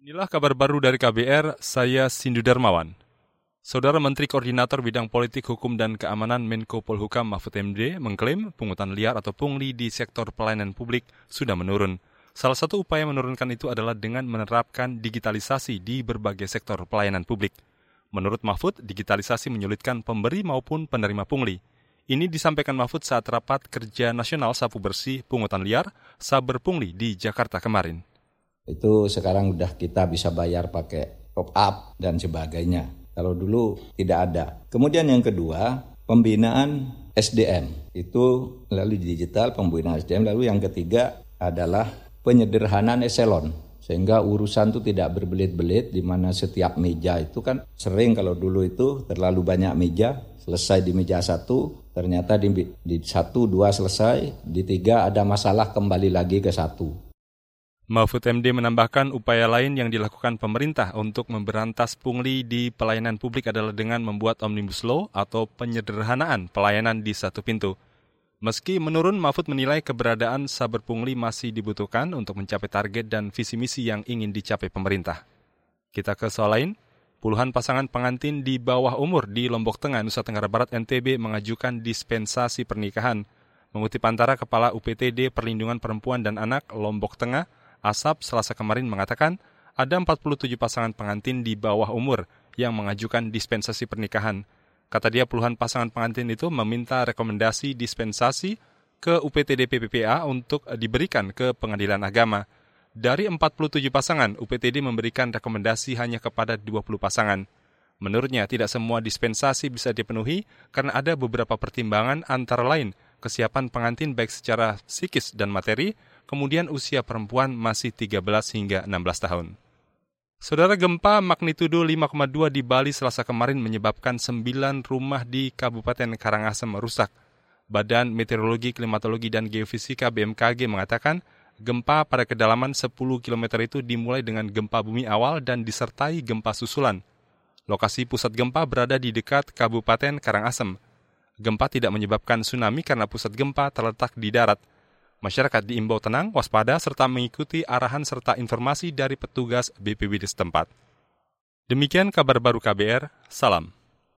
Inilah kabar baru dari KBR, saya Sindu Darmawan. Saudara Menteri Koordinator Bidang Politik, Hukum, dan Keamanan Menko Polhukam Mahfud MD mengklaim pungutan liar atau pungli di sektor pelayanan publik sudah menurun. Salah satu upaya menurunkan itu adalah dengan menerapkan digitalisasi di berbagai sektor pelayanan publik. Menurut Mahfud, digitalisasi menyulitkan pemberi maupun penerima pungli. Ini disampaikan Mahfud saat rapat kerja nasional sapu bersih pungutan liar Saber Pungli di Jakarta kemarin. Itu sekarang udah kita bisa bayar pakai top up dan sebagainya. Kalau dulu tidak ada. Kemudian yang kedua, pembinaan SDM. Itu lalu digital pembinaan SDM. Lalu yang ketiga adalah penyederhanaan eselon. Sehingga urusan itu tidak berbelit-belit di mana setiap meja itu kan sering kalau dulu itu terlalu banyak meja, selesai di meja satu, ternyata di, di satu dua selesai, di tiga ada masalah kembali lagi ke satu. Mahfud MD menambahkan upaya lain yang dilakukan pemerintah untuk memberantas pungli di pelayanan publik adalah dengan membuat Omnibus Law atau penyederhanaan pelayanan di satu pintu. Meski menurun, Mahfud menilai keberadaan saber pungli masih dibutuhkan untuk mencapai target dan visi misi yang ingin dicapai pemerintah. Kita ke soal lain, puluhan pasangan pengantin di bawah umur di Lombok Tengah, Nusa Tenggara Barat NTB mengajukan dispensasi pernikahan. Mengutip antara Kepala UPTD Perlindungan Perempuan dan Anak Lombok Tengah, Asap selasa kemarin mengatakan ada 47 pasangan pengantin di bawah umur yang mengajukan dispensasi pernikahan. Kata dia puluhan pasangan pengantin itu meminta rekomendasi dispensasi ke UPTD PPPA untuk diberikan ke pengadilan agama. Dari 47 pasangan, UPTD memberikan rekomendasi hanya kepada 20 pasangan. Menurutnya, tidak semua dispensasi bisa dipenuhi karena ada beberapa pertimbangan antara lain kesiapan pengantin baik secara psikis dan materi, kemudian usia perempuan masih 13 hingga 16 tahun. Saudara gempa magnitudo 5,2 di Bali selasa kemarin menyebabkan 9 rumah di Kabupaten Karangasem rusak. Badan Meteorologi, Klimatologi, dan Geofisika BMKG mengatakan gempa pada kedalaman 10 km itu dimulai dengan gempa bumi awal dan disertai gempa susulan. Lokasi pusat gempa berada di dekat Kabupaten Karangasem. Gempa tidak menyebabkan tsunami karena pusat gempa terletak di darat. Masyarakat diimbau tenang, waspada, serta mengikuti arahan serta informasi dari petugas BPBD setempat. Demikian kabar baru KBR, salam.